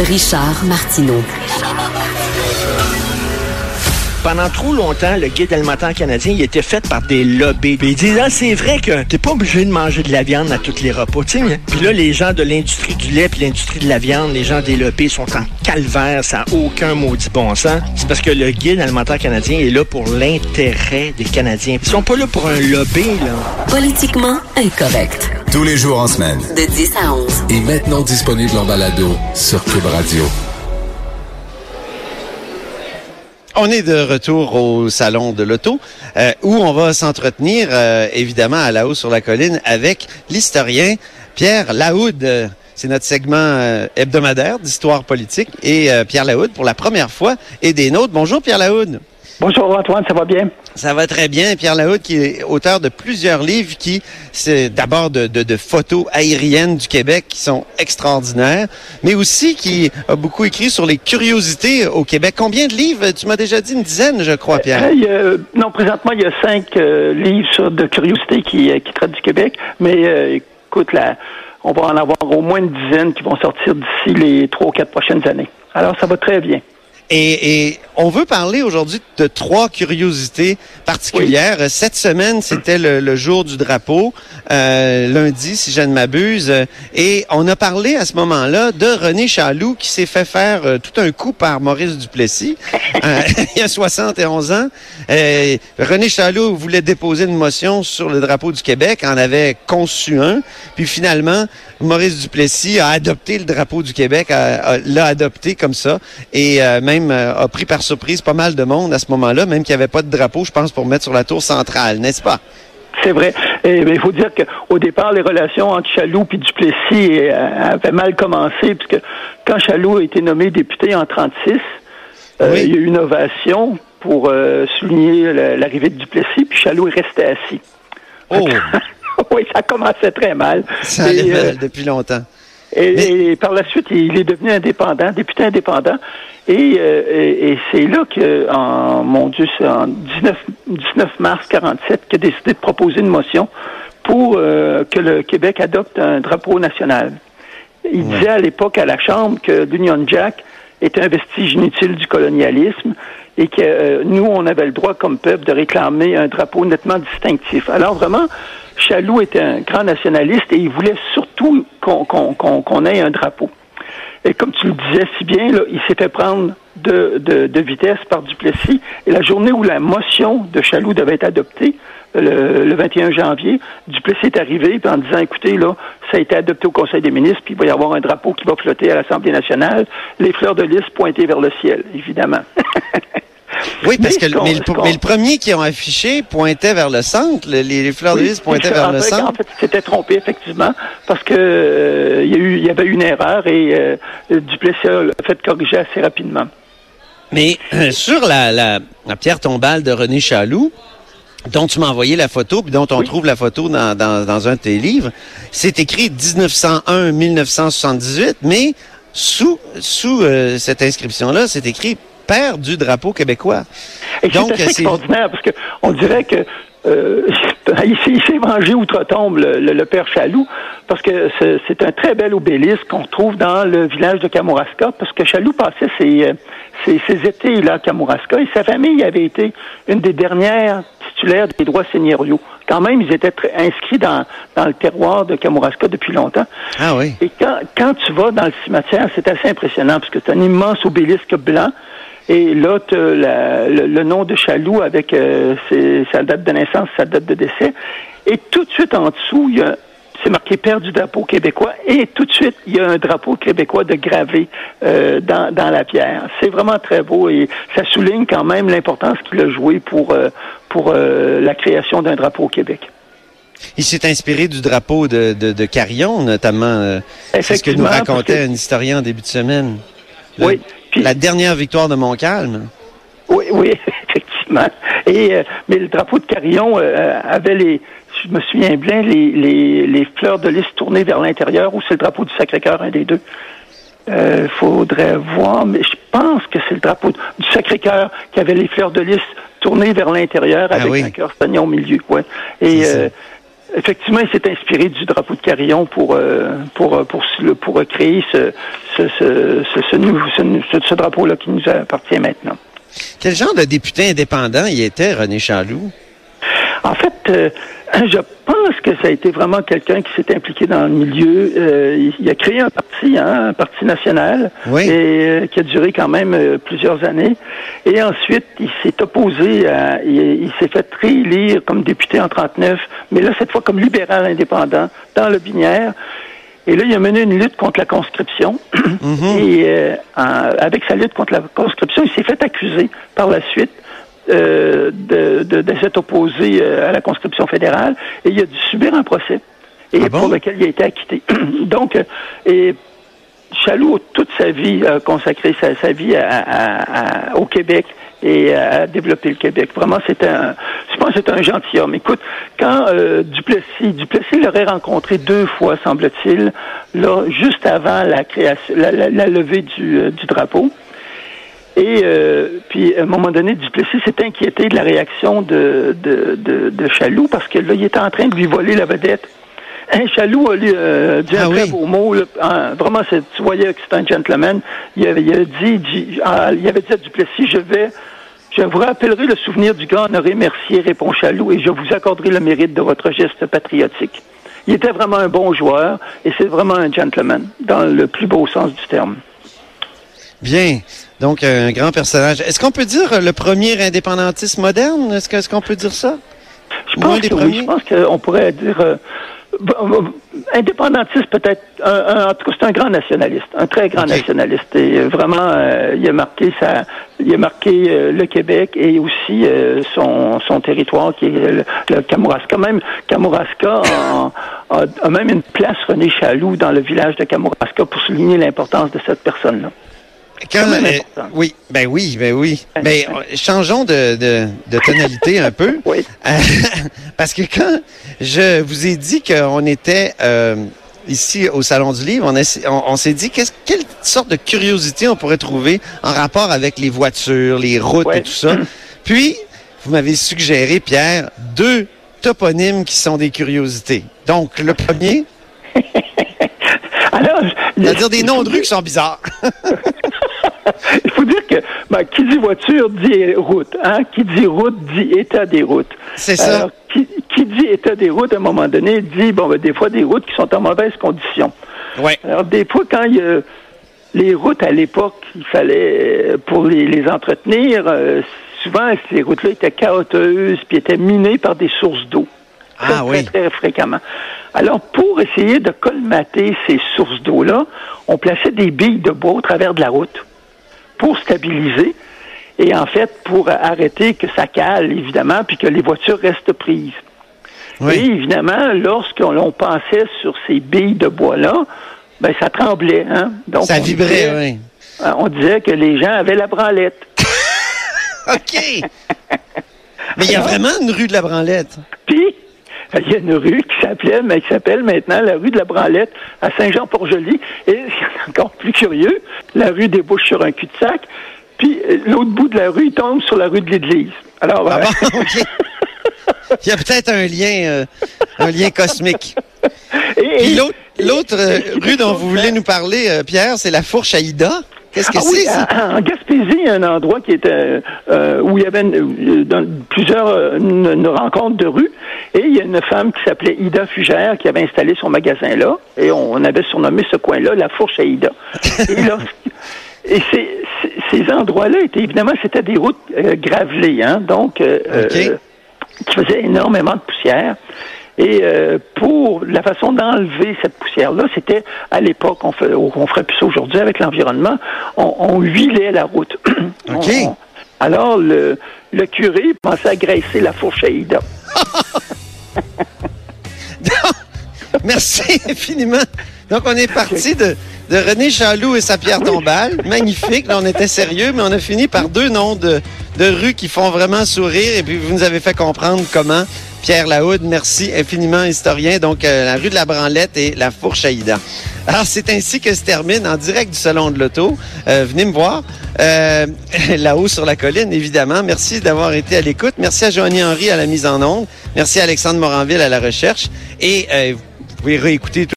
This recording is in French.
Richard Martineau. Pendant trop longtemps, le guide alimentaire canadien, il était fait par des lobbies. Puis ils disent, ah, c'est vrai que t'es pas obligé de manger de la viande à tous les repas, tu sais. Puis là, les gens de l'industrie du lait puis l'industrie de la viande, les gens des lobbies sont en calvaire, ça n'a aucun maudit bon sens. C'est parce que le guide alimentaire canadien est là pour l'intérêt des Canadiens. Ils sont pas là pour un lobby, là. Politiquement incorrect. Tous les jours en semaine. De 10 à 11. Et maintenant disponible en balado sur Cube Radio. On est de retour au salon de l'auto euh, où on va s'entretenir euh, évidemment à la haut sur la colline avec l'historien Pierre Laoud. C'est notre segment euh, hebdomadaire d'histoire politique et euh, Pierre Laoud pour la première fois est des nôtres. Bonjour Pierre Laoud. Bonjour Antoine, ça va bien? Ça va très bien. Pierre Laoud, qui est auteur de plusieurs livres, qui c'est d'abord de, de, de photos aériennes du Québec qui sont extraordinaires, mais aussi qui a beaucoup écrit sur les curiosités au Québec. Combien de livres Tu m'as déjà dit une dizaine, je crois, Pierre? Euh, a- non, présentement, il y a cinq euh, livres sur, de curiosité qui, euh, qui traitent du Québec, mais euh, écoute, là, on va en avoir au moins une dizaine qui vont sortir d'ici les trois ou quatre prochaines années. Alors, ça va très bien. Et, et on veut parler aujourd'hui de trois curiosités particulières. Cette semaine, c'était le, le jour du drapeau, euh, lundi, si je ne m'abuse. Et on a parlé à ce moment-là de René Chaloux qui s'est fait faire euh, tout un coup par Maurice Duplessis euh, il y a 71 ans. Euh, René Chaloux voulait déposer une motion sur le drapeau du Québec, en avait conçu un. Puis finalement, Maurice Duplessis a adopté le drapeau du Québec, l'a adopté comme ça, et euh, même euh, a pris par surprise pas mal de monde à ce moment-là, même qu'il n'y avait pas de drapeau, je pense, pour mettre sur la tour centrale, n'est-ce pas? C'est vrai. Et mais il faut dire qu'au départ, les relations entre Chaloux et Duplessis euh, avaient mal commencé, puisque quand Chaloux a été nommé député en 36, euh, il y a eu une ovation pour euh, souligner la- l'arrivée de Duplessis, puis Chaloux est resté assis. Oh, oui, ça commençait très mal. ça allait Et, euh, depuis longtemps. Et, Mais- et par la suite, il est devenu indépendant, député indépendant. Et, euh, et, et c'est là que, en, mon Dieu, c'est en 19, 19 mars 47 qu'il a décidé de proposer une motion pour euh, que le Québec adopte un drapeau national. Il disait à l'époque à la Chambre que l'Union Jack était un vestige inutile du colonialisme et que euh, nous, on avait le droit comme peuple de réclamer un drapeau nettement distinctif. Alors vraiment, Chaloux était un grand nationaliste et il voulait surtout qu'on ait un drapeau. Et comme tu le disais si bien, là, il s'est fait prendre de, de, de vitesse par Duplessis. Et la journée où la motion de Chaloux devait être adoptée, le, le 21 janvier, Duplessis est arrivé en disant, écoutez, là, ça a été adopté au Conseil des ministres, puis il va y avoir un drapeau qui va flotter à l'Assemblée nationale, les fleurs de lys pointées vers le ciel, évidemment. Oui, parce Mais que mais le, mais premier qui ont affiché pointait vers le centre, le- les, les fleurs de lys pointaient vers le centre. En fait, il s'était trompé, effectivement, parce que euh, il y, a eu, il y avait une erreur et euh, Duplessis a fait corriger assez rapidement. Mais euh, sur la, la, la pierre tombale de René Chaloux, dont tu m'as envoyé la photo, puis dont on Oui. trouve la photo dans, dans, dans un de tes livres, c'est écrit 1901-1978, mais sous, sous euh, cette inscription-là, c'est écrit Père du drapeau québécois. Et Donc, c'est extraordinaire parce que on dirait que euh, il s'est- mangé outre-tombe le, le- le père Chaloux parce que c'est c'est un très bel obélisque qu'on trouve dans le village de Kamouraska parce que Chaloux passait ses, euh, ses, ses étés là à Kamouraska et sa famille avait été une des dernières titulaires des droits seigneuriaux. Quand même, ils étaient très inscrits dans, dans le terroir de Kamouraska depuis longtemps. Ah oui. Et quand, quand tu vas dans le cimetière, c'est assez impressionnant parce que c'est un immense obélisque blanc. Et là, tu le, le nom de Chaloux avec euh, ses- sa date de naissance, sa date de décès. Et tout de suite en dessous, il y a c'est marqué Père du drapeau québécois et tout de suite, il y a un drapeau québécois de gravé euh, dans, dans la pierre. C'est vraiment très beau et ça souligne quand même l'importance qu'il a joué pour, euh, pour euh, la création d'un drapeau au Québec. Il s'est inspiré du drapeau de, de, de Carillon, notamment. euh, c'est ce que nous racontait que- un historien en début de semaine. Le- Oui, La dernière victoire de Montcalm. Oui, oui, effectivement. Et euh, mais le drapeau de Carillon euh, avait les, je me souviens bien, les, les, les fleurs de lys tournées vers l'intérieur, ou c'est le drapeau du Sacré-Cœur, un des deux? Il faudrait voir, mais je pense que c'est le drapeau du Sacré-Cœur qui avait les fleurs de lys tournées vers l'intérieur Ah avec oui. un cœur saignant au milieu. Ouais. Et C'est ça. euh, effectivement, il s'est inspiré du drapeau de Carillon pour euh, pour euh, pour pour, pour créer ce ce ce, ce, ce, ce- ce drapeau-là qui nous appartient maintenant. Quel genre de député indépendant il était, René Chaloux? En fait, euh, je pense que ça a été vraiment quelqu'un qui s'est impliqué dans le milieu. Euh, il, a créé un parti, hein, un parti national, Oui. et euh, qui a duré quand même euh, plusieurs années. Et ensuite, il s'est opposé, à, il, il s'est fait réélire comme député en 39, mais là cette fois comme libéral indépendant dans le Binière. Et là, il a mené une lutte contre la conscription. Et euh, en- avec sa lutte contre la conscription, il s'est fait accuser par la suite euh, de, de, de s'être opposé euh, à la conscription fédérale. Et il a dû subir un procès. Et Ah bon? pour lequel il a été acquitté. Donc, euh, et Chaloux, toute sa vie, a consacré sa, sa vie à- à- à- au Québec et à développer le Québec. Vraiment, c'est un, je pense que c'est un gentilhomme. Écoute, quand euh, Duplessis, Duplessis l'aurait rencontré deux fois, semble-t-il, là, juste avant la création, la, la- la levée du, euh, du drapeau. Et euh, puis, à un moment donné, Duplessis s'est inquiété de la réaction de, de, de, de Chaloux parce que là, il était en train de lui voler la vedette. Un Chaloux a lu, euh, dit Ah un très beau mot. là. Ah, vraiment, tu voyais que c'était un gentleman. Il avait, il dit, dit- ah, il avait dit à Duplessis, je vais, je vous rappellerai le souvenir du gars Honoré Mercier, répond Chaloux, et je vous accorderai le mérite de votre geste patriotique. Il était vraiment un bon joueur et c'est vraiment un gentleman, dans le plus beau sens du terme. Bien. Donc, un grand personnage. Est-ce qu'on peut dire euh, le premier indépendantiste moderne? Est-ce qu'on peut dire ça? Je pense que oui, je pense qu'on pourrait dire euh, indépendantiste peut-être. en tout cas, c'est un grand nationaliste, un très grand nationaliste. Et euh, vraiment, euh, il a marqué sa, il a marqué euh, le Québec et aussi euh, son, son territoire qui est le, le Kamouraska. Même Kamouraska a, a- a même une place René Chaloux dans le village de Kamouraska pour souligner l'importance de cette personne-là. Quand, euh, important. oui, ben oui, ben oui. Ben, euh, changeons de, de, de tonalité un peu. Oui. Euh, Parce que quand je vous ai dit qu'on était euh, ici au Salon du Livre, on, on, on s'est dit qu'est-ce- quelle sorte de curiosité on pourrait trouver en rapport avec les voitures, les routes et tout ça? Puis, vous m'avez suggéré, Pierre, deux toponymes qui sont des curiosités. Donc, le premier, Alors, c'est-à-dire des noms de rues qui sont bizarres. Il faut dire que ben, qui dit voiture dit route. Hein? Qui dit route dit état des routes. C'est ça. Alors, qui, qui dit état des routes, à un moment donné, dit bon, ben, des fois des routes qui sont en mauvaise condition. Ouais. Alors, des fois, quand il y a les routes à l'époque, il fallait, euh, pour les, les entretenir, euh, souvent, ces routes-là étaient chaotiques, puis étaient minées par des sources d'eau. Très, Ah très, oui. très fréquemment. Alors, pour essayer de colmater ces sources d'eau-là, on plaçait des billes de bois au travers de la route pour stabiliser et en fait pour arrêter que ça cale, évidemment, puis que les voitures restent prises. Et Oui. évidemment, lorsqu'on l'on passait sur ces billes de bois-là, ben ça tremblait. Hein? Donc, Ça vibrait, disait- oui. euh, On disait que les gens avaient la branlette. OK. Mais il y a vraiment une rue de la Branlette. Puis, il y a une rue qui s'appelait, mais qui s'appelle maintenant la rue de la Branlette à Saint-Jean-Port-Joli. Et c'est encore plus curieux, la rue débouche sur un cul-de-sac. Puis l'autre bout de la rue il tombe sur la rue de l'Église. Alors, Ah euh, bon, OK. Il y a peut-être un lien, euh, un lien cosmique. et, Puis et- l'autre, l'autre euh, rue dont vous voulez nous parler, euh, Pierre, c'est la Fourche Aïda. Qu'est-ce que Ah c'est, en en Gaspésie, il y a un endroit qui était euh, où il y avait une- dans plusieurs euh, une, une rencontre de rue, et il y a une femme qui s'appelait Ida Fugère qui avait installé son magasin là, et on, on avait surnommé ce coin-là la fourche à Ida. et là, et ces, ces- endroits-là étaient évidemment c'était des routes euh, gravelées, hein, donc euh, euh, qui faisaient énormément de poussière. Et euh, pour la façon d'enlever cette poussière-là, c'était à l'époque, on, fait, on ferait plus ça aujourd'hui avec l'environnement, on, on huilait la route. OK. On- alors, le, le curé pensait à graisser la fourche à Ida. Merci infiniment. Donc, on est parti de, de René Chaloux et sa pierre tombale. Magnifique. Là, on était sérieux, mais on a fini par deux noms de, de rues qui font vraiment sourire. Et puis, vous nous avez fait comprendre comment. Pierre Lahoud, merci infiniment, historien. Donc, euh, la rue de la Branlette et la Fourche Aïda. Alors, c'est ainsi que se termine en direct du Salon de l'Auto. Euh, venez me voir euh, là-haut sur la colline, évidemment. Merci d'avoir été à l'écoute. Merci à Johnny Henry à la mise en onde. Merci à Alexandre Moranville à la recherche. Et euh, vous pouvez réécouter